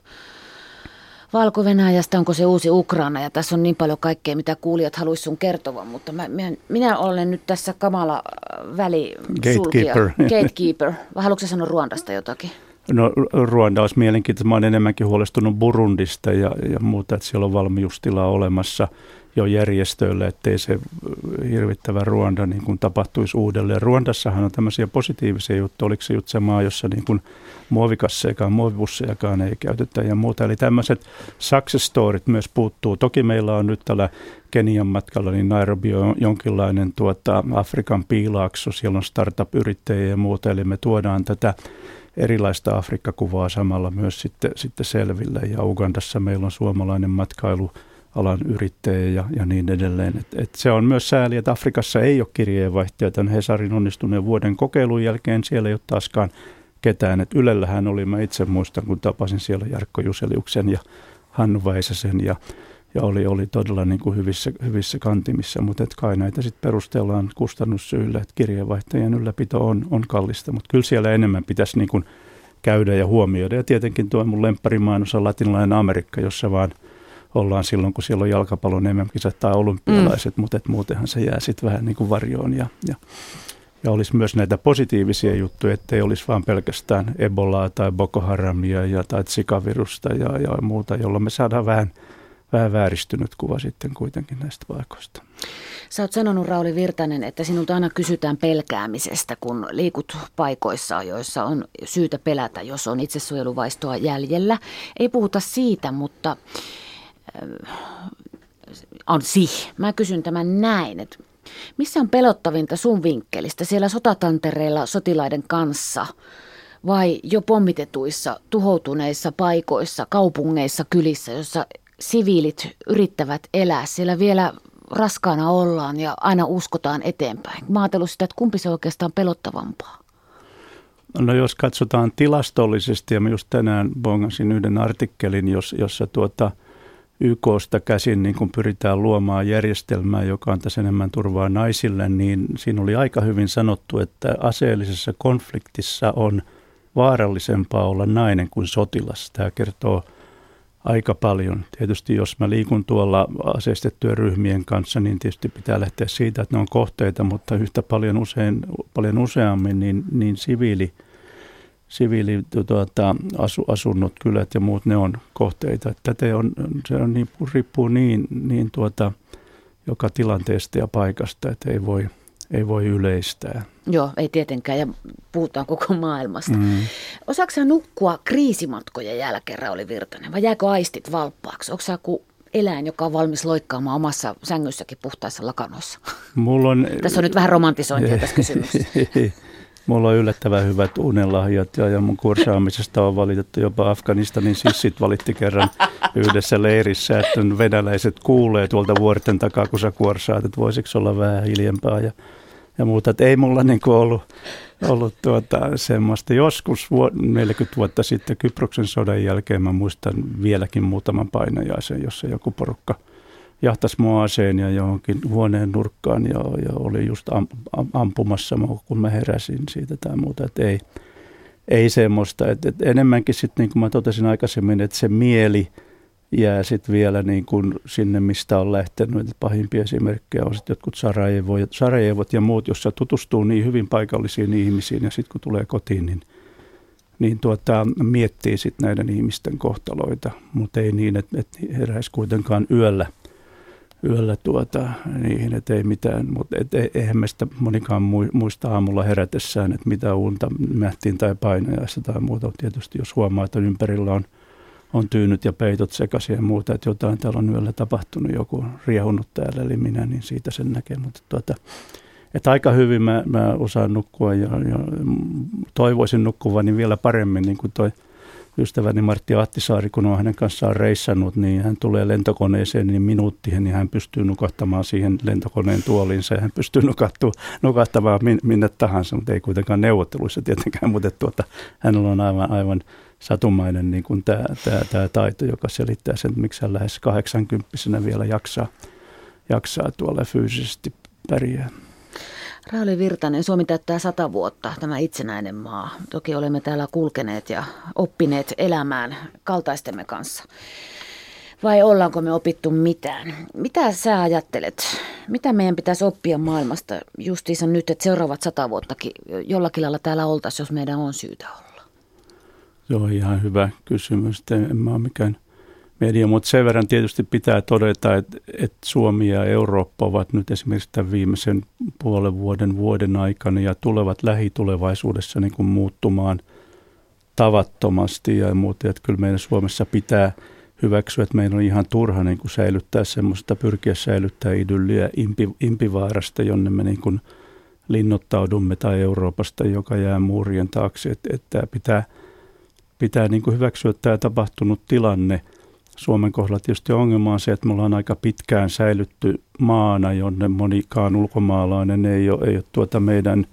Valko-Venäjästä, onko se uusi Ukraina ja tässä on niin paljon kaikkea, mitä kuulijat haluaisivat sun kertoa, mutta mä, minä, minä olen nyt tässä kamala äh, väli Gatekeeper. Gatekeeper. Vai haluatko sanoa Ruandasta jotakin? No Ruanda olisi mielenkiintoista. Mä olen enemmänkin huolestunut Burundista ja, ja muuta, että siellä on valmiustila olemassa jo järjestöille, ettei se hirvittävä Ruanda niin kuin tapahtuisi uudelleen. Ruandassahan on tämmöisiä positiivisia juttuja. Oliko se just se maa, jossa niin kuin muovikassejakaan, muovibussejakaan ei käytetä ja muuta. Eli tämmöiset success myös puuttuu. Toki meillä on nyt tällä Kenian matkalla, niin Nairobi on jonkinlainen tuota, Afrikan piilaakso, siellä on startup-yrittäjiä ja muuta, eli me tuodaan tätä erilaista Afrikka-kuvaa samalla myös sitten, sitten selville. Ja Ugandassa meillä on suomalainen matkailu alan yrittäjä ja, ja niin edelleen. Et, et se on myös sääli, että Afrikassa ei ole kirjeenvaihtoja tämän Hesarin onnistuneen vuoden kokeilun jälkeen. Siellä ei ole taaskaan ketään. Et Ylellähän oli, mä itse muistan, kun tapasin siellä Jarkko Juseliuksen ja Hannu Väisäsen ja, ja oli, oli todella niin kuin hyvissä, hyvissä kantimissa, mutta kai näitä sitten perustellaan kustannussyillä, että kirjeenvaihtajien ylläpito on, on kallista, mutta kyllä siellä enemmän pitäisi niin kuin käydä ja huomioida. Ja tietenkin tuo mun lempparimainos on latinalainen Amerikka, jossa vaan ollaan silloin, kun siellä on jalkapallon mm tai olympialaiset, mm. mutta muutenhan se jää sitten vähän niin kuin varjoon ja, ja ja olisi myös näitä positiivisia juttuja, ettei olisi vain pelkästään Ebolaa tai Boko Haramia ja, tai Zika-virusta ja, ja muuta, jolloin me saadaan vähän, vähän vääristynyt kuva sitten kuitenkin näistä paikoista. Sä oot sanonut, Rauli Virtanen, että sinulta aina kysytään pelkäämisestä, kun liikut paikoissa, joissa on syytä pelätä, jos on itsesuojeluvaistoa jäljellä. Ei puhuta siitä, mutta on sih. Mä kysyn tämän näin, että missä on pelottavinta sun vinkkelistä siellä sotatantereilla sotilaiden kanssa vai jo pommitetuissa, tuhoutuneissa paikoissa, kaupungeissa, kylissä, jossa siviilit yrittävät elää. Siellä vielä raskaana ollaan ja aina uskotaan eteenpäin. Mä ajatellut sitä, että kumpi se oikeastaan pelottavampaa. No jos katsotaan tilastollisesti, ja mä just tänään bongasin yhden artikkelin, jossa tuota – YKsta käsin niin kun pyritään luomaan järjestelmää, joka antaisi enemmän turvaa naisille, niin siinä oli aika hyvin sanottu, että aseellisessa konfliktissa on vaarallisempaa olla nainen kuin sotilas. Tämä kertoo aika paljon. Tietysti jos mä liikun tuolla aseistettujen ryhmien kanssa, niin tietysti pitää lähteä siitä, että ne on kohteita, mutta yhtä paljon, usein, paljon useammin niin, niin siviili – siviili tuota, asu, asunnot, kylät ja muut, ne on kohteita. Tätä on, se on niin, riippuu niin, niin tuota, joka tilanteesta ja paikasta, että ei voi, ei voi yleistää. Joo, ei tietenkään, ja puhutaan koko maailmasta. Mm. Osaatko nukkua kriisimatkojen jälkeen, Rauli Virtanen, vai jääkö aistit valppaaksi? Onko sä kuin eläin, joka on valmis loikkaamaan omassa sängyssäkin puhtaissa lakanoissa? Mulla on... tässä on nyt vähän romantisointia tässä kysymyksessä. Mulla on yllättävän hyvät unelahjat ja, ja mun kursaamisesta on valitettu jopa Afganistanin sissit valitti kerran yhdessä leirissä, että venäläiset kuulee tuolta vuorten takaa, kun sä kuorsaat, että voisiko olla vähän hiljempaa. Ja, ja muuta. Että ei mulla niin ollut, ollut tuota, semmoista. Joskus vu- 40 vuotta sitten Kyproksen sodan jälkeen mä muistan vieläkin muutaman painajaisen, jossa joku porukka jahtasi mua aseen ja johonkin huoneen nurkkaan ja, ja oli just am, am, ampumassa mua, kun mä heräsin siitä tai muuta. Että ei, ei semmoista. Et, et enemmänkin sitten, niin kuin mä totesin aikaisemmin, että se mieli jää sitten vielä niin kuin sinne, mistä on lähtenyt. Et pahimpia esimerkkejä on sitten jotkut Sarajevot, Sarajevot ja muut, jossa tutustuu niin hyvin paikallisiin ihmisiin ja sitten kun tulee kotiin, niin, niin tuota, miettii sitten näiden ihmisten kohtaloita, mutta ei niin, että, että heräisi kuitenkaan yöllä – yöllä tuota, niihin, että ei mitään, mutta et, eihän meistä monikaan muista aamulla herätessään, että mitä unta mähtiin tai painajaista tai muuta. Tietysti jos huomaa, että ympärillä on, on tyynyt ja peitot sekaisin ja muuta, että jotain täällä on yöllä tapahtunut, joku riehunut täällä, eli minä, niin siitä sen näkee. Mutta tuota, että aika hyvin mä, mä osaan nukkua ja, ja toivoisin nukkuvani vielä paremmin, niin kuin toi – ystäväni Martti Ahtisaari, kun on hänen kanssaan reissannut, niin hän tulee lentokoneeseen niin minuuttiin, niin hän pystyy nukahtamaan siihen lentokoneen tuoliinsa ja hän pystyy nukahtamaan minne tahansa, mutta ei kuitenkaan neuvotteluissa tietenkään, mutta tuota, hänellä on aivan, aivan satumainen niin kuin tämä, tämä, tämä taito, joka selittää sen, että miksi hän lähes 80 vielä jaksaa, jaksaa tuolla fyysisesti pärjää. Rauli Virtanen, Suomi täyttää sata vuotta, tämä itsenäinen maa. Toki olemme täällä kulkeneet ja oppineet elämään kaltaistemme kanssa. Vai ollaanko me opittu mitään? Mitä sä ajattelet? Mitä meidän pitäisi oppia maailmasta justiinsa nyt, että seuraavat sata vuottakin jollakin lailla täällä oltaisiin, jos meidän on syytä olla? On ihan hyvä kysymys. En mä ole mikään – media, mutta sen verran tietysti pitää todeta, että, että Suomi ja Eurooppa ovat nyt esimerkiksi tämän viimeisen puolen vuoden vuoden aikana ja tulevat lähitulevaisuudessa niin kuin muuttumaan tavattomasti ja muuta. Että kyllä meidän Suomessa pitää hyväksyä, että meidän on ihan turha niin kuin säilyttää semmoista, pyrkiä säilyttää idylliä impi, impivaarasta, jonne me niin kuin linnoittaudumme tai Euroopasta, joka jää muurien taakse. Että, että pitää, pitää niin kuin hyväksyä tämä tapahtunut tilanne – Suomen kohdalla tietysti ongelma on se, että me ollaan aika pitkään säilytty maana, jonne monikaan ulkomaalainen ei ole, ei ole tuota meidän,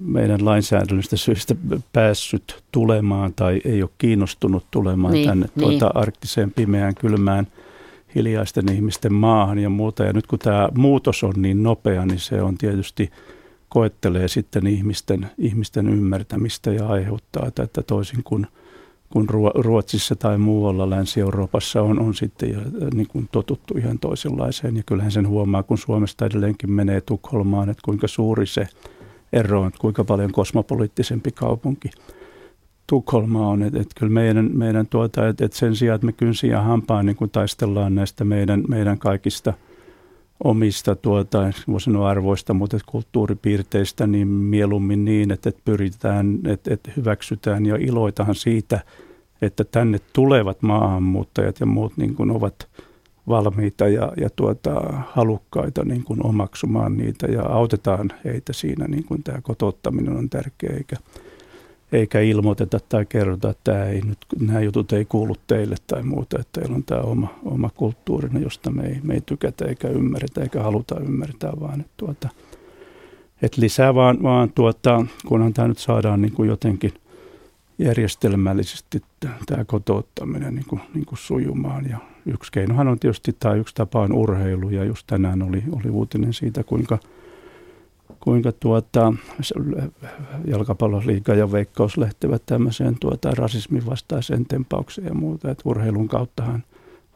meidän lainsäädännöllistä syistä päässyt tulemaan tai ei ole kiinnostunut tulemaan niin, tänne niin. tuota arktiseen pimeään kylmään hiljaisten ihmisten maahan ja muuta. Ja nyt kun tämä muutos on niin nopea, niin se on tietysti koettelee sitten ihmisten, ihmisten ymmärtämistä ja aiheuttaa tätä toisin kuin – kun Ruotsissa tai muualla Länsi-Euroopassa on, on sitten jo, äh, niin kuin totuttu ihan toisenlaiseen. Ja kyllähän sen huomaa, kun Suomesta edelleenkin menee Tukholmaan, että kuinka suuri se ero on, kuinka paljon kosmopoliittisempi kaupunki Tukholma on. Että, että kyllä meidän, meidän tuota, että, että sen sijaan, että me kynsiä hampaan niin kuin taistellaan näistä meidän, meidän kaikista omista tuota, sanoa arvoista, mutta kulttuuripiirteistä, niin mieluummin niin, että, pyritään, että, että hyväksytään ja iloitahan siitä, että tänne tulevat maahanmuuttajat ja muut niin kuin ovat valmiita ja, ja tuota, halukkaita niin kuin omaksumaan niitä ja autetaan heitä siinä, niin kuin tämä kotouttaminen on tärkeä, eikä, eikä ilmoiteta tai kerrota, että tämä ei nyt, nämä jutut ei kuulu teille tai muuta, että teillä on tämä oma, oma kulttuurinen, josta me ei, me ei tykätä eikä ymmärretä eikä haluta ymmärtää, vaan että, tuota, että lisää vaan, vaan tuota, kunhan tämä nyt saadaan niin kuin jotenkin – järjestelmällisesti tämä kotouttaminen niin kuin, niin kuin sujumaan. Ja yksi keinohan on tietysti, tai yksi tapa on urheilu, ja just tänään oli, oli uutinen siitä, kuinka, kuinka tuota, jalkapalloliiga ja veikkaus lähtevät tämmöiseen tuota, rasismin vastaiseen tempaukseen ja muuta, että urheilun kauttahan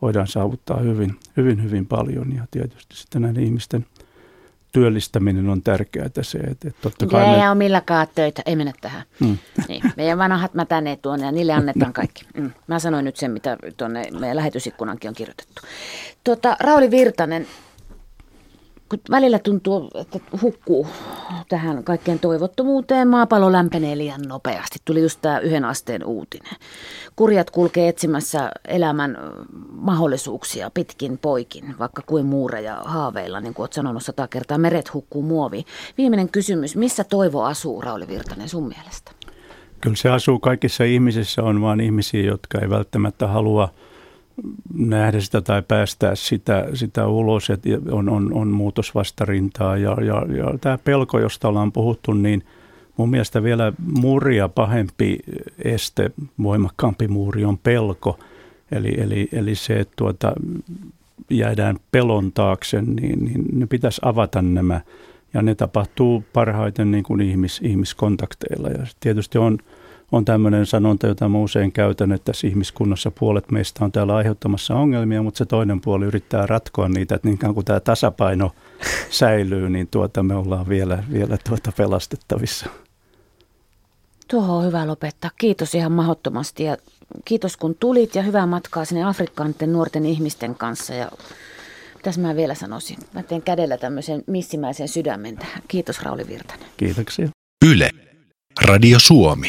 voidaan saavuttaa hyvin, hyvin, hyvin paljon, ja tietysti sitten näiden ihmisten – työllistäminen on tärkeää se, että, että totta kai... Ei me... ole milläkään töitä, ei mennä tähän. Mm. Niin, meidän vanhat mätäneet tuonne ja niille annetaan kaikki. Mm. Mä sanoin nyt sen, mitä tuonne meidän lähetysikkunankin on kirjoitettu. Tuota, Rauli Virtanen, kun välillä tuntuu, että hukkuu tähän kaikkeen toivottomuuteen, maapallo lämpenee liian nopeasti. Tuli just tämä yhden asteen uutinen. Kurjat kulkee etsimässä elämän mahdollisuuksia pitkin poikin, vaikka kuin muureja haaveilla, niin kuin olet sanonut sata kertaa, meret hukkuu muovi. Viimeinen kysymys, missä toivo asuu, Rauli Virtanen, sun mielestä? Kyllä se asuu kaikissa ihmisissä, on vain ihmisiä, jotka ei välttämättä halua – nähdä sitä tai päästää sitä, sitä ulos, että on, on, on muutosvastarintaa. Ja, ja, ja tämä pelko, josta ollaan puhuttu, niin mun mielestä vielä muria pahempi este, voimakkaampi muuri on pelko. Eli, eli, eli se, että tuota, jäädään pelon taakse, niin, niin ne pitäisi avata nämä. Ja ne tapahtuu parhaiten niin kuin ihmis, ihmiskontakteilla. Ja tietysti on on tämmöinen sanonta, jota mä usein käytän, että tässä ihmiskunnassa puolet meistä on täällä aiheuttamassa ongelmia, mutta se toinen puoli yrittää ratkoa niitä, että niin kuin tämä tasapaino säilyy, niin tuota me ollaan vielä, vielä tuota pelastettavissa. Tuohon on hyvä lopettaa. Kiitos ihan mahdottomasti ja kiitos kun tulit ja hyvää matkaa sinne Afrikkaan nuorten ihmisten kanssa. Ja mitäs mä vielä sanoisin? Mä teen kädellä tämmöisen missimäisen sydämen tähän. Kiitos Rauli Virtanen. Kiitoksia. Yle. Radio Suomi.